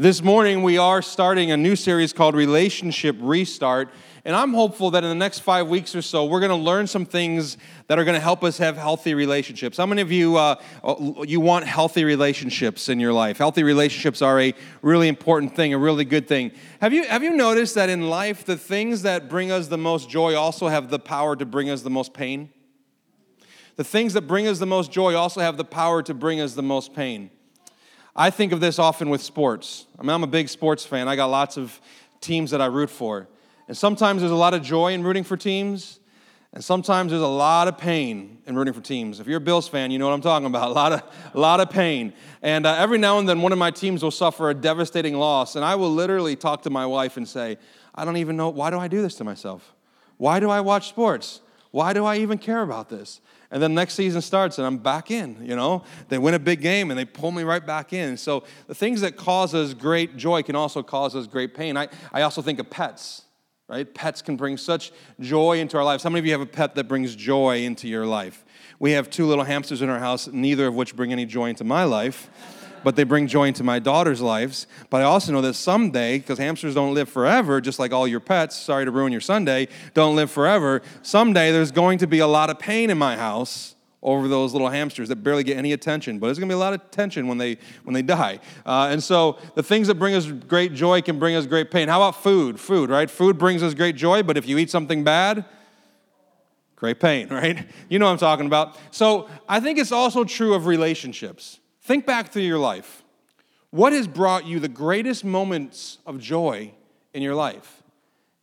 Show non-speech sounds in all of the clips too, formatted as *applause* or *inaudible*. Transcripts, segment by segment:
This morning, we are starting a new series called Relationship Restart. And I'm hopeful that in the next five weeks or so, we're going to learn some things that are going to help us have healthy relationships. How many of you uh, you want healthy relationships in your life? Healthy relationships are a really important thing, a really good thing. Have you have you noticed that in life, the things that bring us the most joy also have the power to bring us the most pain? The things that bring us the most joy also have the power to bring us the most pain. I think of this often with sports. I mean, I'm a big sports fan. I got lots of teams that I root for. And sometimes there's a lot of joy in rooting for teams, and sometimes there's a lot of pain in rooting for teams. If you're a Bills fan, you know what I'm talking about. A *laughs* lot of, a lot of pain. And uh, every now and then, one of my teams will suffer a devastating loss, and I will literally talk to my wife and say, I don't even know, why do I do this to myself? Why do I watch sports? Why do I even care about this? And then next season starts and I'm back in, you know? They win a big game and they pull me right back in. So the things that cause us great joy can also cause us great pain. I, I also think of pets, right? Pets can bring such joy into our lives. How many of you have a pet that brings joy into your life? We have two little hamsters in our house, neither of which bring any joy into my life but they bring joy into my daughter's lives. But I also know that someday, because hamsters don't live forever, just like all your pets, sorry to ruin your Sunday, don't live forever, someday there's going to be a lot of pain in my house over those little hamsters that barely get any attention but there's going to be a lot of tension when they when they die. Uh, and so the things that bring us great joy can bring us great pain. How about food? Food right? Food brings us great joy but if you eat something bad great pain *laughs* right? You know what i'm talking about. So i think it's also true of relationships Think back through your life. What has brought you the greatest moments of joy in your life?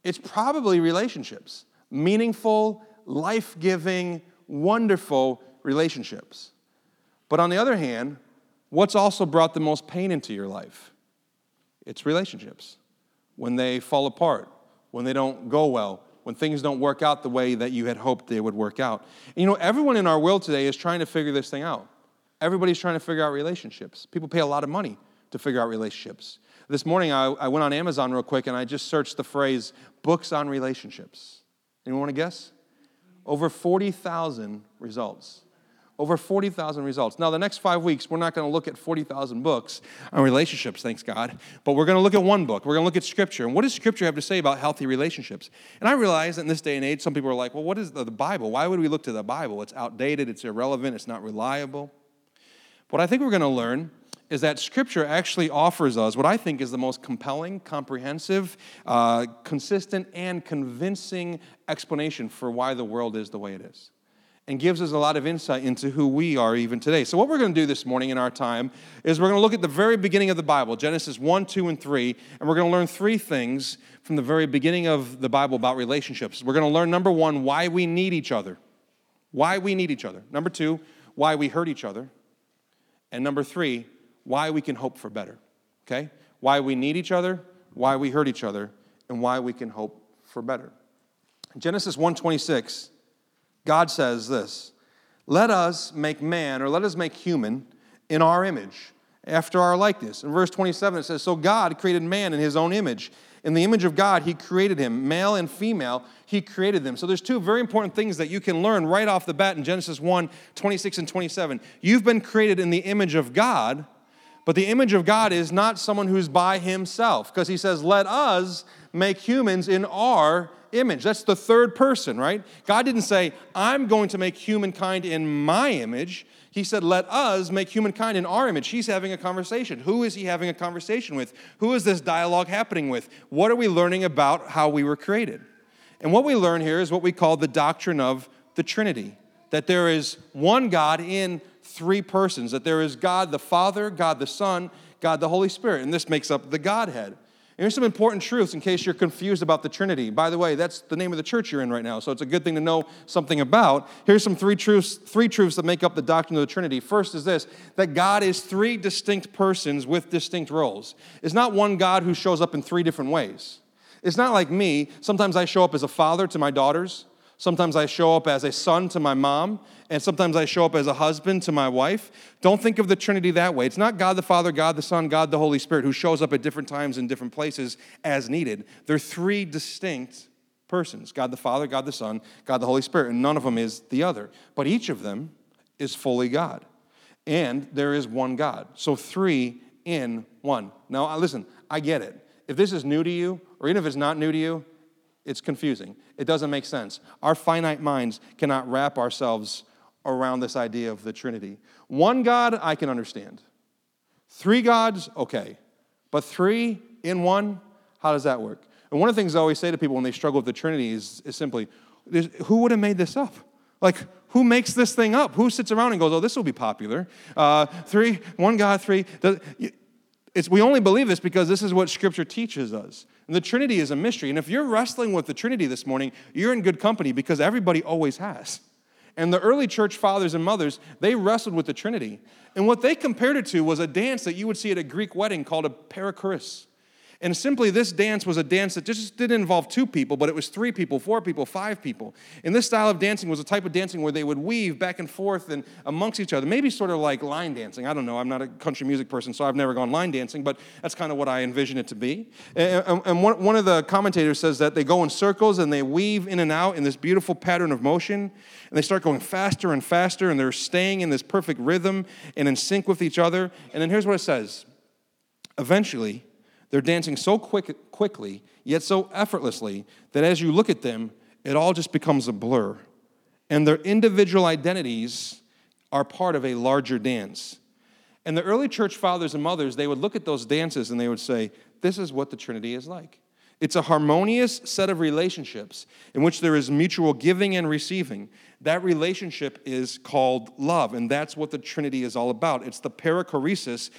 It's probably relationships, meaningful, life giving, wonderful relationships. But on the other hand, what's also brought the most pain into your life? It's relationships. When they fall apart, when they don't go well, when things don't work out the way that you had hoped they would work out. And you know, everyone in our world today is trying to figure this thing out. Everybody's trying to figure out relationships. People pay a lot of money to figure out relationships. This morning, I, I went on Amazon real quick and I just searched the phrase books on relationships. Anyone want to guess? Over 40,000 results. Over 40,000 results. Now, the next five weeks, we're not going to look at 40,000 books on relationships, thanks God, but we're going to look at one book. We're going to look at Scripture. And what does Scripture have to say about healthy relationships? And I realize in this day and age, some people are like, well, what is the Bible? Why would we look to the Bible? It's outdated, it's irrelevant, it's not reliable. What I think we're going to learn is that Scripture actually offers us what I think is the most compelling, comprehensive, uh, consistent, and convincing explanation for why the world is the way it is. And gives us a lot of insight into who we are even today. So, what we're going to do this morning in our time is we're going to look at the very beginning of the Bible, Genesis 1, 2, and 3, and we're going to learn three things from the very beginning of the Bible about relationships. We're going to learn, number one, why we need each other. Why we need each other. Number two, why we hurt each other. And number three, why we can hope for better. Okay? Why we need each other, why we hurt each other, and why we can hope for better. Genesis 1:26, God says this: "Let us make man, or let us make human, in our image, after our likeness." In verse 27, it says, "So God created man in His own image." In the image of God, He created him. Male and female, He created them. So there's two very important things that you can learn right off the bat in Genesis 1 26 and 27. You've been created in the image of God, but the image of God is not someone who's by himself, because He says, Let us make humans in our image. That's the third person, right? God didn't say, I'm going to make humankind in my image. He said, Let us make humankind in our image. He's having a conversation. Who is he having a conversation with? Who is this dialogue happening with? What are we learning about how we were created? And what we learn here is what we call the doctrine of the Trinity that there is one God in three persons, that there is God the Father, God the Son, God the Holy Spirit, and this makes up the Godhead. Here's some important truths in case you're confused about the Trinity. By the way, that's the name of the church you're in right now, so it's a good thing to know something about. Here's some three truths, three truths that make up the doctrine of the Trinity. First is this that God is three distinct persons with distinct roles. It's not one God who shows up in three different ways. It's not like me. Sometimes I show up as a father to my daughters. Sometimes I show up as a son to my mom, and sometimes I show up as a husband to my wife. Don't think of the Trinity that way. It's not God the Father, God the Son, God the Holy Spirit who shows up at different times in different places as needed. They're three distinct persons God the Father, God the Son, God the Holy Spirit, and none of them is the other. But each of them is fully God. And there is one God. So three in one. Now, listen, I get it. If this is new to you, or even if it's not new to you, it's confusing. It doesn't make sense. Our finite minds cannot wrap ourselves around this idea of the Trinity. One God, I can understand. Three gods, okay. But three in one, how does that work? And one of the things I always say to people when they struggle with the Trinity is, is simply, who would have made this up? Like, who makes this thing up? Who sits around and goes, oh, this will be popular? Uh, three, one God, three. It's, we only believe this because this is what Scripture teaches us. And the Trinity is a mystery. And if you're wrestling with the Trinity this morning, you're in good company because everybody always has. And the early church fathers and mothers, they wrestled with the Trinity. And what they compared it to was a dance that you would see at a Greek wedding called a perichoresis. And simply, this dance was a dance that just didn't involve two people, but it was three people, four people, five people. And this style of dancing was a type of dancing where they would weave back and forth and amongst each other, maybe sort of like line dancing. I don't know. I'm not a country music person, so I've never gone line dancing, but that's kind of what I envision it to be. And, one of the commentators says that they go in circles and they weave in and out in this beautiful pattern of motion. And they start going faster and faster, and they're staying in this perfect rhythm and in sync with each other. And then here's what it says Eventually, they're dancing so quick, quickly, yet so effortlessly, that as you look at them, it all just becomes a blur. And their individual identities are part of a larger dance. And the early church fathers and mothers, they would look at those dances and they would say, This is what the Trinity is like. It's a harmonious set of relationships in which there is mutual giving and receiving. That relationship is called love, and that's what the Trinity is all about. It's the perichoresis.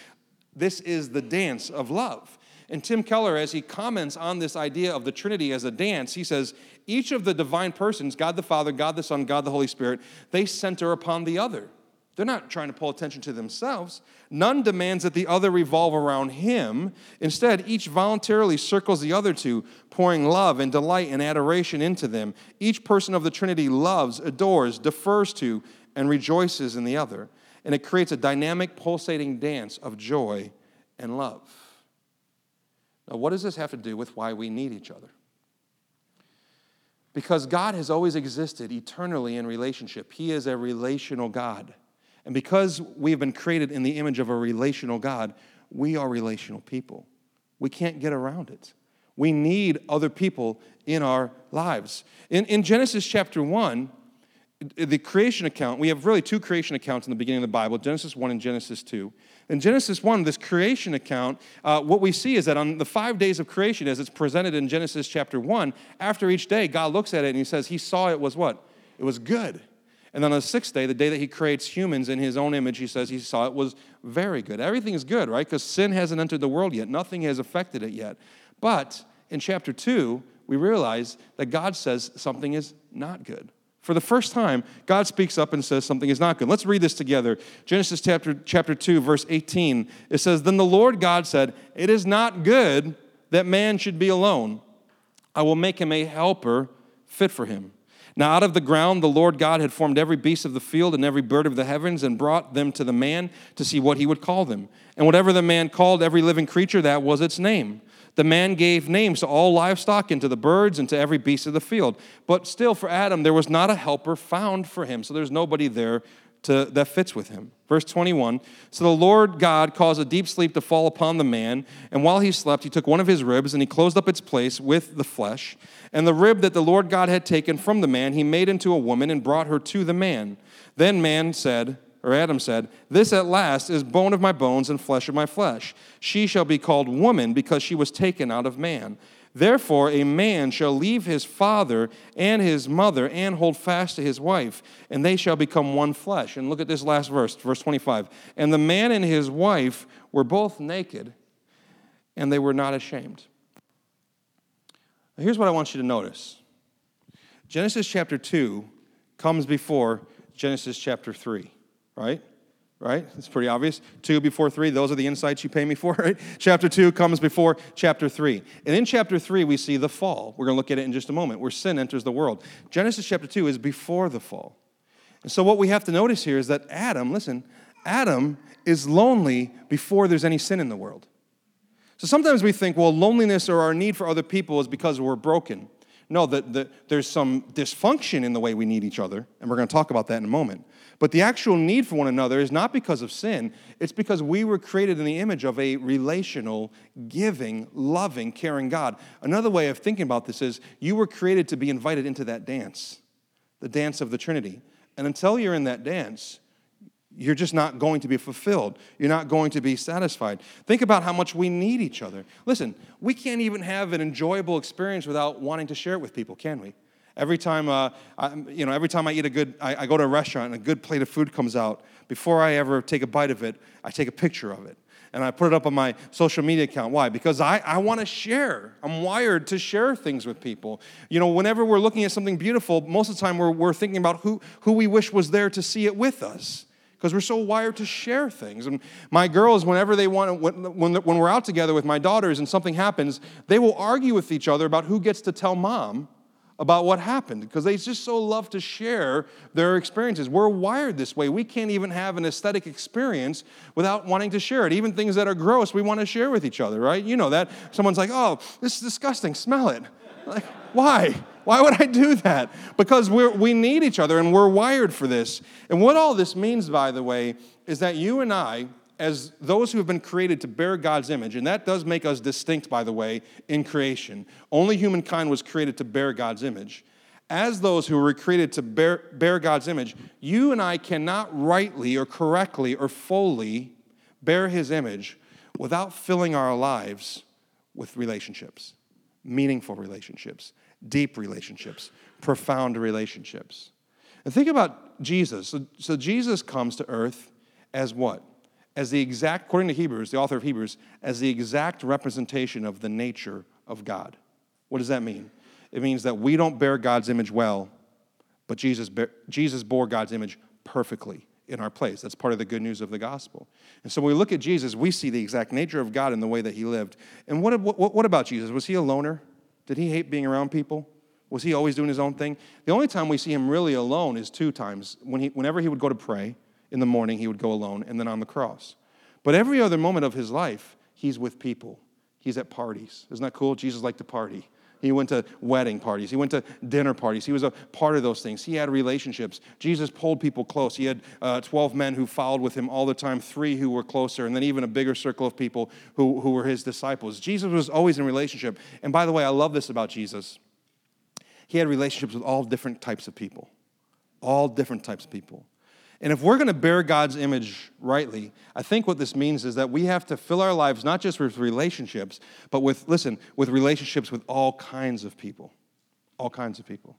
This is the dance of love. And Tim Keller, as he comments on this idea of the Trinity as a dance, he says, each of the divine persons, God the Father, God the Son, God the Holy Spirit, they center upon the other. They're not trying to pull attention to themselves. None demands that the other revolve around him. Instead, each voluntarily circles the other two, pouring love and delight and adoration into them. Each person of the Trinity loves, adores, defers to, and rejoices in the other. And it creates a dynamic, pulsating dance of joy and love. Now, what does this have to do with why we need each other? Because God has always existed eternally in relationship, He is a relational God. And because we've been created in the image of a relational God, we are relational people. We can't get around it. We need other people in our lives. In, in Genesis chapter 1, the creation account, we have really two creation accounts in the beginning of the Bible Genesis 1 and Genesis 2. In Genesis 1, this creation account, uh, what we see is that on the five days of creation, as it's presented in Genesis chapter 1, after each day, God looks at it and he says, He saw it was what? It was good. And then on the sixth day, the day that he creates humans in his own image, he says he saw it was very good. Everything is good, right? Because sin hasn't entered the world yet, nothing has affected it yet. But in chapter 2, we realize that God says something is not good. For the first time, God speaks up and says something is not good. Let's read this together. Genesis chapter, chapter 2, verse 18. It says, Then the Lord God said, It is not good that man should be alone. I will make him a helper fit for him. Now, out of the ground, the Lord God had formed every beast of the field and every bird of the heavens and brought them to the man to see what he would call them. And whatever the man called every living creature, that was its name. The man gave names to all livestock and to the birds and to every beast of the field. But still, for Adam, there was not a helper found for him. So there's nobody there to, that fits with him. Verse 21 So the Lord God caused a deep sleep to fall upon the man, and while he slept, he took one of his ribs and he closed up its place with the flesh. And the rib that the Lord God had taken from the man, he made into a woman and brought her to the man. Then man said, or Adam said, This at last is bone of my bones and flesh of my flesh. She shall be called woman because she was taken out of man. Therefore, a man shall leave his father and his mother and hold fast to his wife, and they shall become one flesh. And look at this last verse, verse 25. And the man and his wife were both naked, and they were not ashamed. Now, here's what I want you to notice Genesis chapter 2 comes before Genesis chapter 3 right? Right? It's pretty obvious. Two before three, those are the insights you pay me for, *laughs* right? Chapter two comes before chapter three. And in chapter three, we see the fall. We're going to look at it in just a moment, where sin enters the world. Genesis chapter two is before the fall. And so, what we have to notice here is that Adam, listen, Adam is lonely before there's any sin in the world. So sometimes we think, well, loneliness or our need for other people is because we're broken. No, that the, there's some dysfunction in the way we need each other, and we're going to talk about that in a moment. But the actual need for one another is not because of sin, it's because we were created in the image of a relational, giving, loving, caring God. Another way of thinking about this is you were created to be invited into that dance, the dance of the Trinity. And until you're in that dance, you're just not going to be fulfilled. You're not going to be satisfied. Think about how much we need each other. Listen, we can't even have an enjoyable experience without wanting to share it with people, can we? Every time, uh, I, you know, every time I eat a good, I, I go to a restaurant and a good plate of food comes out, before I ever take a bite of it, I take a picture of it and I put it up on my social media account. Why? Because I, I want to share. I'm wired to share things with people. You know, whenever we're looking at something beautiful, most of the time we're, we're thinking about who, who we wish was there to see it with us because we're so wired to share things. And my girls, whenever they want, when, when, when we're out together with my daughters and something happens, they will argue with each other about who gets to tell mom about what happened because they just so love to share their experiences. We're wired this way. We can't even have an aesthetic experience without wanting to share it. Even things that are gross, we want to share with each other, right? You know that. Someone's like, oh, this is disgusting, smell it. Like, why? Why would I do that? Because we we need each other and we're wired for this. And what all this means, by the way, is that you and I, as those who have been created to bear God's image, and that does make us distinct, by the way, in creation. Only humankind was created to bear God's image. As those who were created to bear, bear God's image, you and I cannot rightly or correctly or fully bear His image without filling our lives with relationships, meaningful relationships, deep relationships, profound relationships. And think about Jesus. So, so Jesus comes to earth as what? As the exact, according to Hebrews, the author of Hebrews, as the exact representation of the nature of God. What does that mean? It means that we don't bear God's image well, but Jesus, Jesus bore God's image perfectly in our place. That's part of the good news of the gospel. And so when we look at Jesus, we see the exact nature of God in the way that he lived. And what, what, what about Jesus? Was he a loner? Did he hate being around people? Was he always doing his own thing? The only time we see him really alone is two times. When he, whenever he would go to pray in the morning, he would go alone, and then on the cross. But every other moment of his life, he's with people. He's at parties. Isn't that cool? Jesus liked to party. He went to wedding parties. He went to dinner parties. He was a part of those things. He had relationships. Jesus pulled people close. He had uh, 12 men who followed with him all the time, three who were closer, and then even a bigger circle of people who, who were his disciples. Jesus was always in relationship. And by the way, I love this about Jesus. He had relationships with all different types of people. All different types of people. And if we're going to bear God's image rightly, I think what this means is that we have to fill our lives not just with relationships, but with, listen, with relationships with all kinds of people. All kinds of people.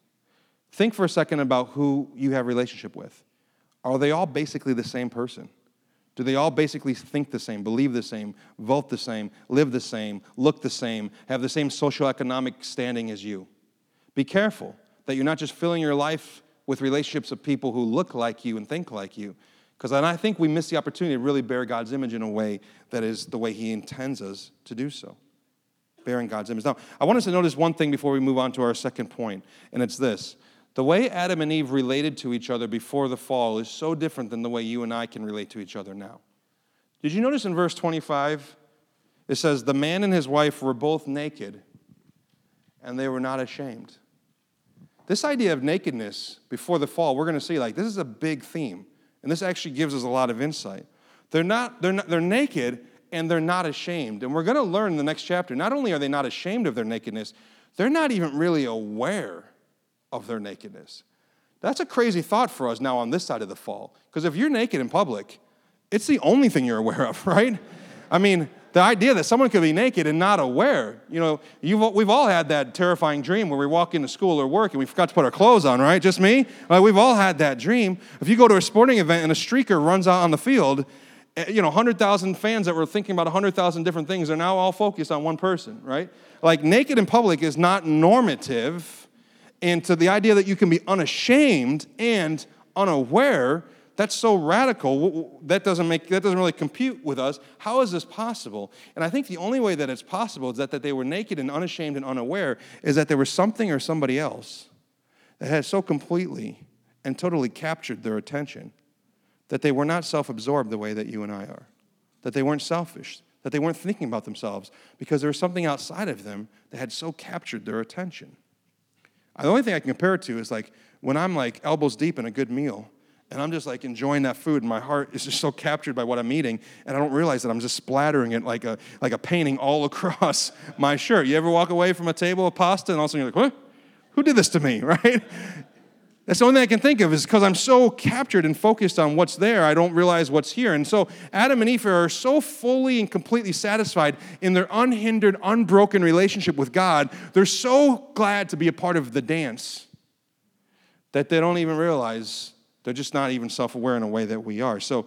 Think for a second about who you have relationship with. Are they all basically the same person? Do they all basically think the same, believe the same, vote the same, live the same, look the same, have the same socioeconomic standing as you? Be careful that you're not just filling your life with relationships of people who look like you and think like you. Because I think we miss the opportunity to really bear God's image in a way that is the way He intends us to do so. Bearing God's image. Now, I want us to notice one thing before we move on to our second point, and it's this. The way Adam and Eve related to each other before the fall is so different than the way you and I can relate to each other now. Did you notice in verse 25? It says, The man and his wife were both naked, and they were not ashamed. This idea of nakedness before the fall, we're going to see like this is a big theme. And this actually gives us a lot of insight. They're not, they're not, they're naked and they're not ashamed. And we're going to learn in the next chapter, not only are they not ashamed of their nakedness, they're not even really aware of their nakedness. That's a crazy thought for us now on this side of the fall. Because if you're naked in public, it's the only thing you're aware of, *laughs* right? I mean, the idea that someone could be naked and not aware. You know, we've all had that terrifying dream where we walk into school or work and we forgot to put our clothes on, right? Just me? Like, we've all had that dream. If you go to a sporting event and a streaker runs out on the field, eh, you know, 100,000 fans that were thinking about 100,000 different things are now all focused on one person, right? Like, naked in public is not normative. And to the idea that you can be unashamed and unaware that's so radical. That doesn't make that doesn't really compute with us. How is this possible? And I think the only way that it's possible is that, that they were naked and unashamed and unaware is that there was something or somebody else that had so completely and totally captured their attention that they were not self-absorbed the way that you and I are. That they weren't selfish, that they weren't thinking about themselves because there was something outside of them that had so captured their attention. The only thing I can compare it to is like when I'm like elbows deep in a good meal and I'm just like enjoying that food, and my heart is just so captured by what I'm eating, and I don't realize that I'm just splattering it like a like a painting all *laughs* across my shirt. You ever walk away from a table of pasta and all of a sudden you're like, what? Who did this to me, *laughs* right? That's the only thing I can think of is because I'm so captured and focused on what's there, I don't realize what's here. And so Adam and Eve are so fully and completely satisfied in their unhindered, unbroken relationship with God. They're so glad to be a part of the dance that they don't even realize they're just not even self aware in a way that we are. So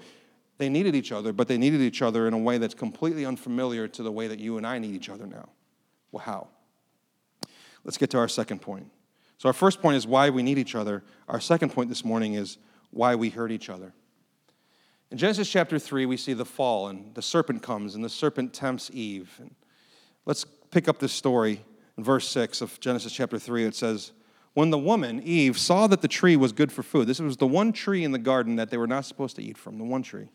they needed each other, but they needed each other in a way that's completely unfamiliar to the way that you and I need each other now. Well, how? Let's get to our second point. So, our first point is why we need each other. Our second point this morning is why we hurt each other. In Genesis chapter 3, we see the fall, and the serpent comes, and the serpent tempts Eve. And let's pick up this story in verse 6 of Genesis chapter 3. It says, When the woman, Eve, saw that the tree was good for food, this was the one tree in the garden that they were not supposed to eat from, the one tree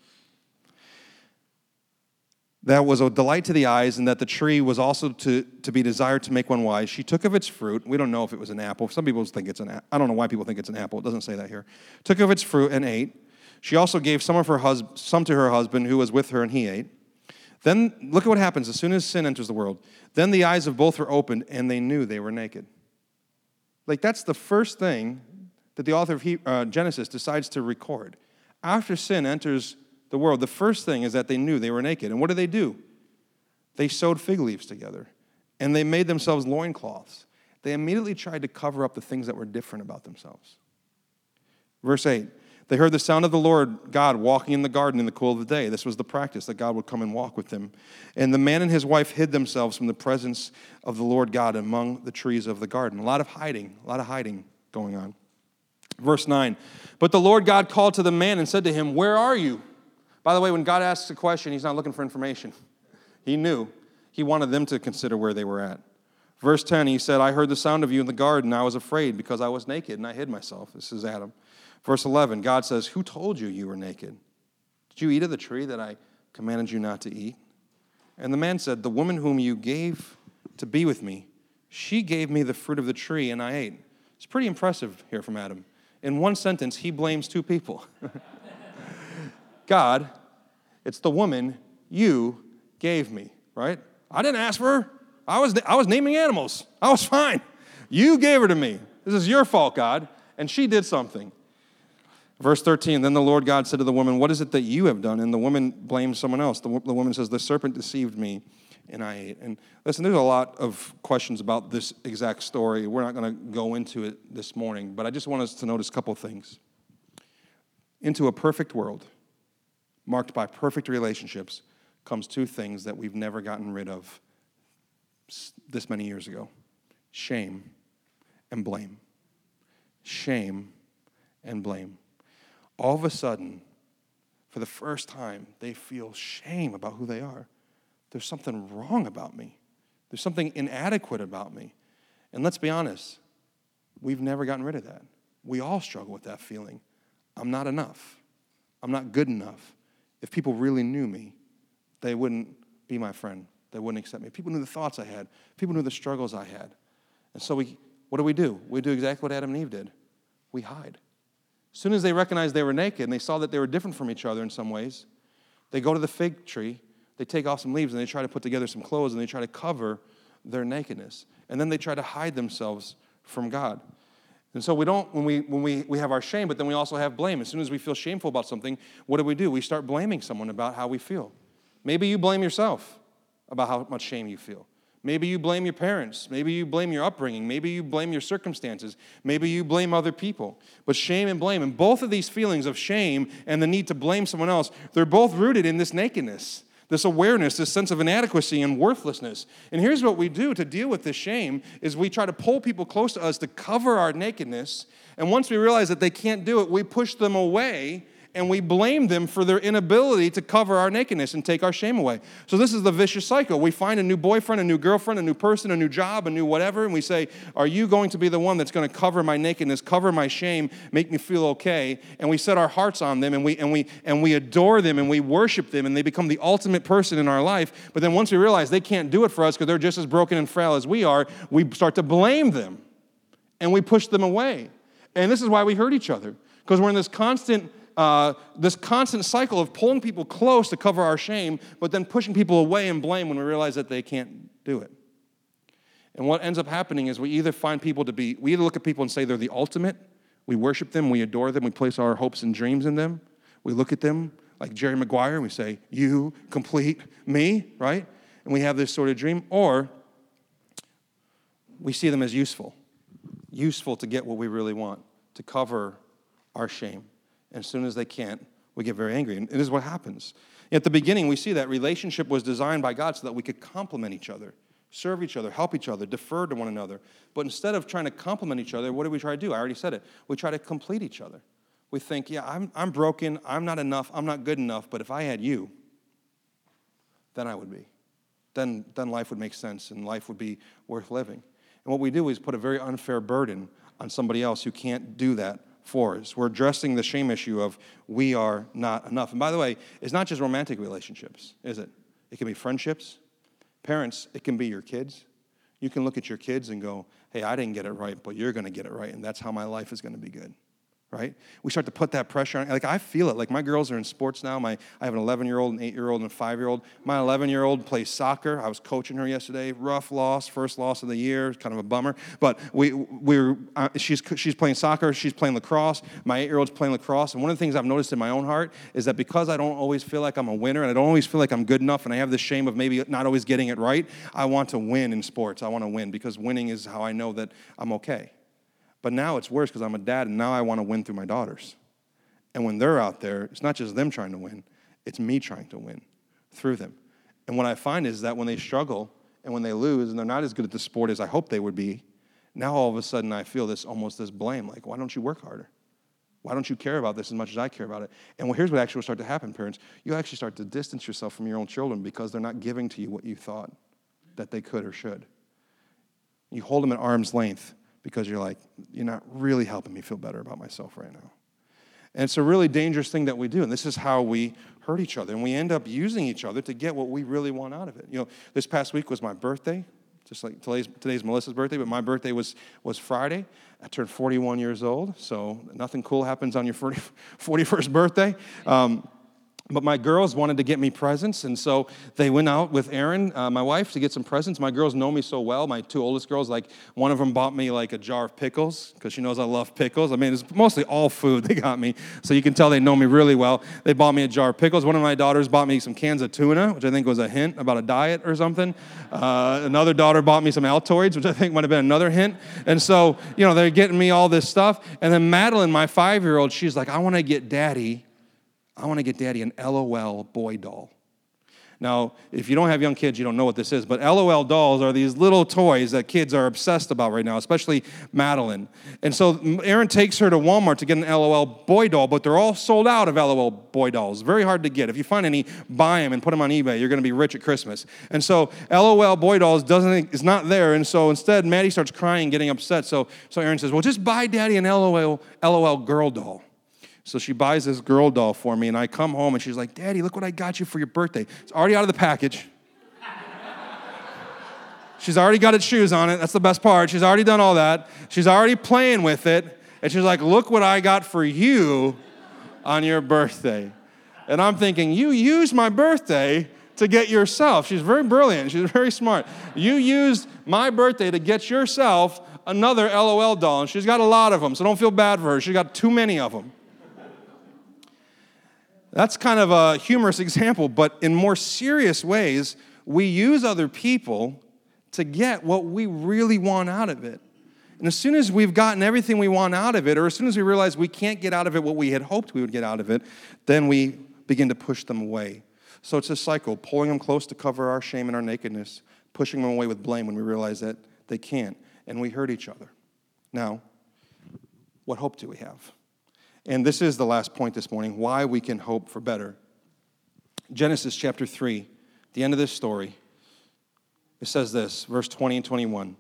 that was a delight to the eyes, and that the tree was also to, to be desired to make one wise. She took of its fruit. We don't know if it was an apple. Some people think it's an apple. I don't know why people think it's an apple. It doesn't say that here. Took of its fruit and ate. She also gave some of her hus- some to her husband who was with her, and he ate. Then look at what happens as soon as sin enters the world. Then the eyes of both were opened, and they knew they were naked. Like that's the first thing that the author of he- uh, Genesis decides to record. After sin enters the world, the first thing is that they knew they were naked. And what did they do? They sewed fig leaves together and they made themselves loincloths. They immediately tried to cover up the things that were different about themselves. Verse 8 They heard the sound of the Lord God walking in the garden in the cool of the day. This was the practice that God would come and walk with them. And the man and his wife hid themselves from the presence of the Lord God among the trees of the garden. A lot of hiding, a lot of hiding going on. Verse 9 But the Lord God called to the man and said to him, Where are you? By the way, when God asks a question, he's not looking for information. He knew. He wanted them to consider where they were at. Verse 10, he said, I heard the sound of you in the garden. I was afraid because I was naked and I hid myself. This is Adam. Verse 11, God says, Who told you you were naked? Did you eat of the tree that I commanded you not to eat? And the man said, The woman whom you gave to be with me, she gave me the fruit of the tree and I ate. It's pretty impressive here from Adam. In one sentence, he blames two people. *laughs* God, it's the woman you gave me, right? I didn't ask for her. I was, I was naming animals. I was fine. You gave her to me. This is your fault, God. And she did something. Verse 13 Then the Lord God said to the woman, What is it that you have done? And the woman blames someone else. The, the woman says, The serpent deceived me, and I ate. And listen, there's a lot of questions about this exact story. We're not going to go into it this morning, but I just want us to notice a couple things. Into a perfect world, marked by perfect relationships, comes two things that we've never gotten rid of this many years ago shame and blame. Shame and blame. All of a sudden, for the first time, they feel shame about who they are. There's something wrong about me, there's something inadequate about me. And let's be honest, we've never gotten rid of that. We all struggle with that feeling. I'm not enough. I'm not good enough if people really knew me, they wouldn't be my friend. They wouldn't accept me. People knew the thoughts I had. People knew the struggles I had. And so we, what do we do? We do exactly what Adam and Eve did. We hide. As soon as they recognized they were naked and they saw that they were different from each other in some ways, they go to the fig tree, they take off some leaves, and they try to put together some clothes and they try to cover their nakedness. And then they try to hide themselves from God. And so we don't, when we, when we, we have our shame, but then we also have blame. As soon as we feel shameful about something, what do we do? We start blaming someone about how we feel. Maybe you blame yourself about how much shame you feel. Maybe you blame your parents. Maybe you blame your upbringing. Maybe you blame your circumstances. Maybe you blame other people. But shame and blame, and both of these feelings of shame and the need to blame someone else, they're both rooted in this nakedness this awareness, this sense of inadequacy and worthlessness. And here's what we do to deal with this shame is we try to pull people close to us to cover our nakedness. And once we realize that they can't do it, we push them away and we blame them for their inability to cover our nakedness and take our shame away. So, this is the vicious cycle. We find a new boyfriend, a new girlfriend, a new person, a new job, a new whatever, and we say, Are you going to be the one that's going to cover my nakedness, cover my shame, make me feel okay? And we set our hearts on them and we, and we, and we adore them and we worship them and they become the ultimate person in our life. But then once we realize they can't do it for us because they're just as broken and frail as we are, we start to blame them and we push them away. And this is why we hurt each other, because we're in this constant, uh, this constant cycle of pulling people close to cover our shame, but then pushing people away and blame when we realize that they can't do it. And what ends up happening is we either find people to be, we either look at people and say they're the ultimate, we worship them, we adore them, we place our hopes and dreams in them. We look at them like Jerry Maguire and we say, You complete me, right? And we have this sort of dream. Or we see them as useful, useful to get what we really want, to cover our shame. And as soon as they can't, we get very angry. And this is what happens. At the beginning, we see that relationship was designed by God so that we could complement each other, serve each other, help each other, defer to one another. But instead of trying to complement each other, what do we try to do? I already said it. We try to complete each other. We think, yeah, I'm, I'm broken, I'm not enough, I'm not good enough, but if I had you, then I would be. Then, then life would make sense and life would be worth living. And what we do is put a very unfair burden on somebody else who can't do that for us. We're addressing the shame issue of we are not enough. And by the way, it's not just romantic relationships, is it? It can be friendships. Parents, it can be your kids. You can look at your kids and go, hey, I didn't get it right, but you're going to get it right, and that's how my life is going to be good right? We start to put that pressure on. Like I feel it. Like my girls are in sports now. My I have an 11 year old, an 8 year old, and a 5 year old. My 11 year old plays soccer. I was coaching her yesterday. Rough loss, first loss of the year. Kind of a bummer. But we we uh, she's she's playing soccer. She's playing lacrosse. My 8 year old's playing lacrosse. And one of the things I've noticed in my own heart is that because I don't always feel like I'm a winner and I don't always feel like I'm good enough and I have the shame of maybe not always getting it right, I want to win in sports. I want to win because winning is how I know that I'm okay. But now it's worse because I'm a dad and now I want to win through my daughters. And when they're out there, it's not just them trying to win, it's me trying to win through them. And what I find is that when they struggle and when they lose and they're not as good at the sport as I hope they would be, now all of a sudden I feel this almost this blame like, why don't you work harder? Why don't you care about this as much as I care about it? And well, here's what actually will start to happen, parents. You actually start to distance yourself from your own children because they're not giving to you what you thought that they could or should. You hold them at arm's length because you're like, you're not really helping me feel better about myself right now. And it's a really dangerous thing that we do. And this is how we hurt each other. And we end up using each other to get what we really want out of it. You know, this past week was my birthday, just like today's, today's Melissa's birthday, but my birthday was, was Friday. I turned 41 years old, so nothing cool happens on your 40, *laughs* 41st birthday. Um, but my girls wanted to get me presents, and so they went out with Erin, uh, my wife, to get some presents. My girls know me so well. My two oldest girls, like one of them bought me like a jar of pickles because she knows I love pickles. I mean, it's mostly all food *laughs* they got me, so you can tell they know me really well. They bought me a jar of pickles. One of my daughters bought me some cans of tuna, which I think was a hint about a diet or something. Uh, another daughter bought me some Altoids, which I think might have been another hint. And so, you know, they're getting me all this stuff. And then Madeline, my five-year-old, she's like, "I want to get Daddy." I want to get daddy an LOL boy doll. Now, if you don't have young kids, you don't know what this is, but LOL dolls are these little toys that kids are obsessed about right now, especially Madeline. And so Erin takes her to Walmart to get an LOL boy doll, but they're all sold out of LOL boy dolls. Very hard to get. If you find any, buy them and put them on eBay. You're going to be rich at Christmas. And so LOL boy dolls doesn't is not there, and so instead Maddie starts crying, getting upset. So so Erin says, "Well, just buy Daddy an LOL LOL girl doll." So she buys this girl doll for me, and I come home and she's like, Daddy, look what I got you for your birthday. It's already out of the package. she's already got its shoes on it. That's the best part. She's already done all that. She's already playing with it. And she's like, Look what I got for you on your birthday. And I'm thinking, You used my birthday to get yourself. She's very brilliant. She's *laughs* very smart. You used my birthday to get yourself another LOL doll. And she's got a lot of them, so don't feel bad for her. She's got too many of them. That's kind of a humorous *laughs* example, but in more serious ways, we use other people to get what we really want out of it. And as soon as we've gotten everything we want out of it, or as soon as we realize we can't get out of it what we had hoped we would get out of it, then we begin to push them away. So it's a cycle, pulling them close to cover our shame and our nakedness, pushing them away with blame when we realize that they can't, and we hurt each other. Now, what hope do we have? And this is the last point this morning why we can hope for better. Genesis chapter 3, the end of this story, it says this, verse 20 and 21.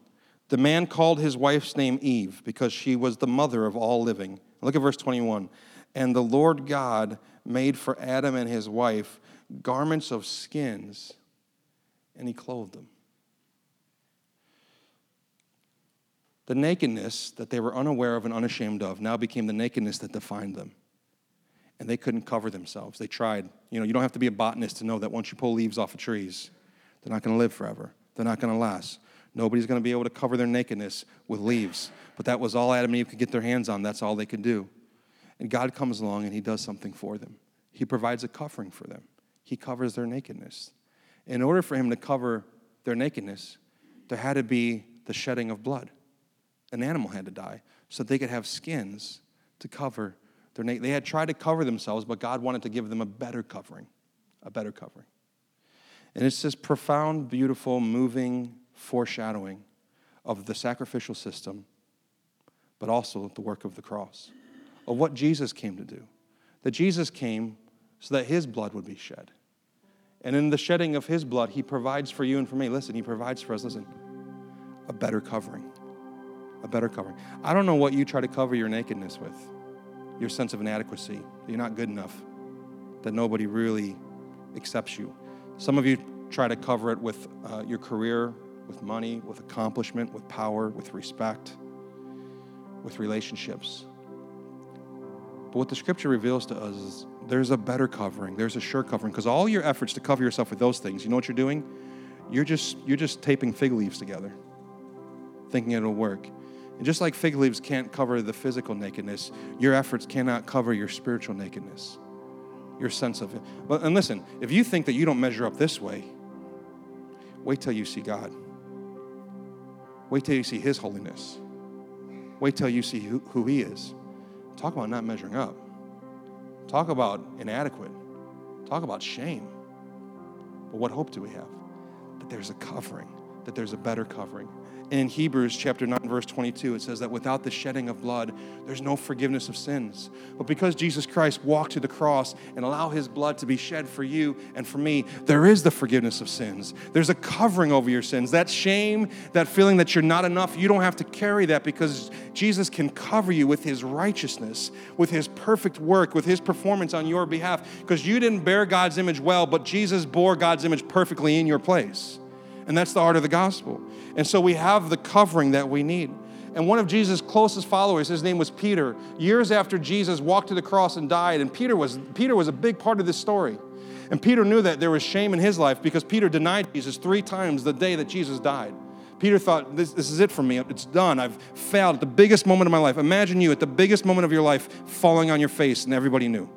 The man called his wife's name Eve because she was the mother of all living. Look at verse 21. And the Lord God made for Adam and his wife garments of skins, and he clothed them. The nakedness that they were unaware of and unashamed of now became the nakedness that defined them. And they couldn't cover themselves. They tried. You know, you don't have to be a botanist to know that once you pull leaves off of trees, they're not going to live forever. They're not going to last. Nobody's going to be able to cover their nakedness with leaves. But that was all Adam and Eve could get their hands on. That's all they could do. And God comes along and He does something for them. He provides a covering for them, He covers their nakedness. In order for Him to cover their nakedness, there had to be the shedding of blood. An animal had to die so they could have skins to cover their naked. They had tried to cover themselves, but God wanted to give them a better covering, a better covering. And it's this profound, beautiful, moving foreshadowing of the sacrificial system, but also the work of the cross, of what Jesus came to do. That Jesus came so that his blood would be shed. And in the shedding of his blood, he provides for you and for me. Listen, he provides for us, listen, a better covering. A better covering. I don't know what you try to cover your nakedness with your sense of inadequacy, you're not good enough, that nobody really accepts you. Some of you try to cover it with uh, your career, with money, with accomplishment, with power, with respect, with relationships. But what the scripture reveals to us is there's a better covering, there's a sure covering, because all your efforts to cover yourself with those things, you know what you're doing? You're just, you're just taping fig leaves together, thinking it'll work. And just like fig leaves can't cover the physical nakedness, your efforts cannot cover your spiritual nakedness, your sense of it. And listen, if you think that you don't measure up this way, wait till you see God. Wait till you see His holiness. Wait till you see who, who He is. Talk about not measuring up. Talk about inadequate. Talk about shame. But what hope do we have? That there's a covering, that there's a better covering, in Hebrews chapter 9, verse 22, it says that without the shedding of blood, there's no forgiveness of sins. But because Jesus Christ walked to the cross and allowed his blood to be shed for you and for me, there is the forgiveness of sins. There's a covering over your sins. That shame, that feeling that you're not enough, you don't have to carry that because Jesus can cover you with his righteousness, with his perfect work, with his performance on your behalf. Because you didn't bear God's image well, but Jesus bore God's image perfectly in your place. And that's the heart of the gospel. And so we have the covering that we need. And one of Jesus' closest followers, his name was Peter, years after Jesus walked to the cross and died, and Peter was, Peter was a big part of this story. And Peter knew that there was shame in his life because Peter denied Jesus three times the day that Jesus died. Peter thought, this, this is it for me. It's done. I've failed at the biggest moment of my life. Imagine you at the biggest moment of your life falling on your face, and everybody knew.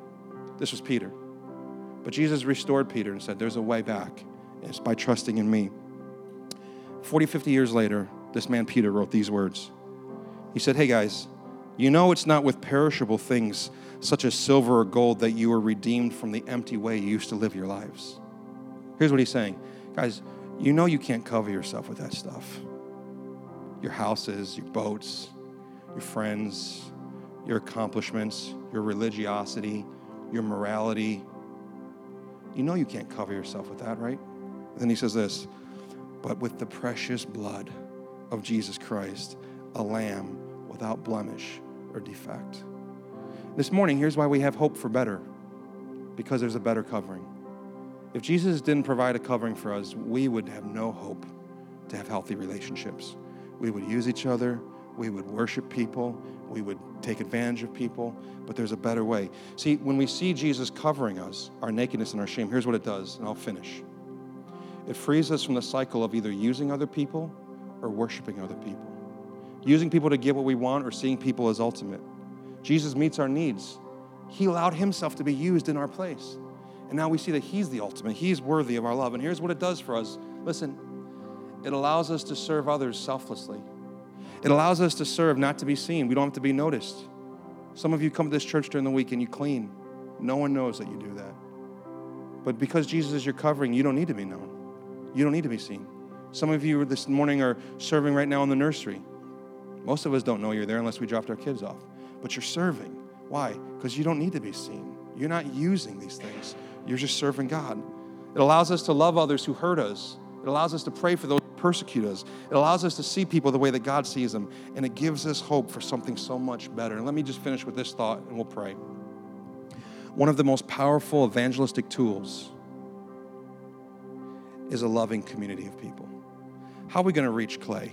This was Peter. But Jesus restored Peter and said, There's a way back. It's by trusting in me. 40, 50 years later, this man Peter wrote these words. He said, Hey guys, you know it's not with perishable things such as silver or gold that you are redeemed from the empty way you used to live your lives. Here's what he's saying Guys, you know you can't cover yourself with that stuff. Your houses, your boats, your friends, your accomplishments, your religiosity, your morality. You know you can't cover yourself with that, right? And then he says this but with the precious blood of Jesus Christ, a lamb without blemish or defect. This morning, here's why we have hope for better because there's a better covering. If Jesus didn't provide a covering for us, we would have no hope to have healthy relationships. We would use each other, we would worship people, we would take advantage of people, but there's a better way. See, when we see Jesus covering us, our nakedness and our shame, here's what it does, and I'll finish. It frees us from the cycle of either using other people or worshiping other people, using people to get what we want or seeing people as ultimate. Jesus meets our needs. He allowed himself to be used in our place. And now we see that he's the ultimate. He's worthy of our love. And here's what it does for us listen, it allows us to serve others selflessly. It allows us to serve not to be seen. We don't have to be noticed. Some of you come to this church during the week and you clean. No one knows that you do that. But because Jesus is your covering, you don't need to be known. You don't need to be seen. Some of you this morning are serving right now in the nursery. Most of us don't know you're there unless we dropped our kids off. But you're serving. Why? Because you don't need to be seen. You're not using these things. You're just serving God. It allows us to love others who hurt us. It allows us to pray for those who persecute us. It allows us to see people the way that God sees them. And it gives us hope for something so much better. And let me just finish with this thought and we'll pray. One of the most powerful evangelistic tools is a loving community of people. How are we going to reach Clay?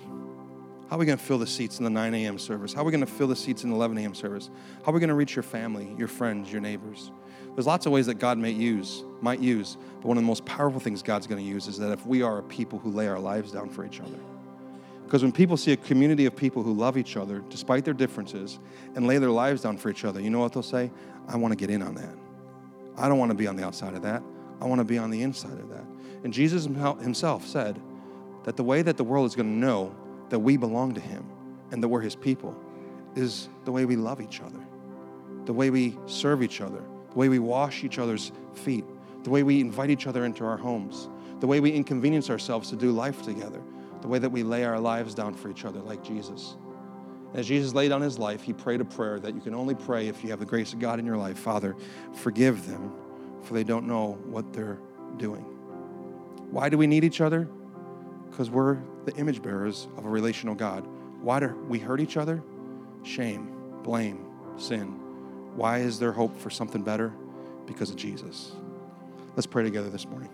How are we going to fill the seats in the 9 a.m. service? How are we going to fill the seats in the 11 a.m. service? How are we going to reach your family, your friends, your neighbors? There's lots of ways that God may use, might use, but one of the most powerful things God's going to use is that if we are a people who lay our lives down for each other. Because when people see a community of people who love each other despite their differences and lay their lives down for each other, you know what they'll say? I want to get in on that. I don't want to be on the outside of that. I want to be on the inside of that. And Jesus himself said that the way that the world is going to know that we belong to Him and that we're His people is the way we love each other, the way we serve each other, the way we wash each other's feet, the way we invite each other into our homes, the way we inconvenience ourselves to do life together, the way that we lay our lives down for each other like Jesus. As Jesus laid down his life, he prayed a prayer that you can only pray if you have the grace of God in your life. Father, forgive them, for they don't know what they're doing. Why do we need each other? Because we're the image bearers of a relational God. Why do we hurt each other? Shame, blame, sin. Why is there hope for something better? Because of Jesus. Let's pray together this morning.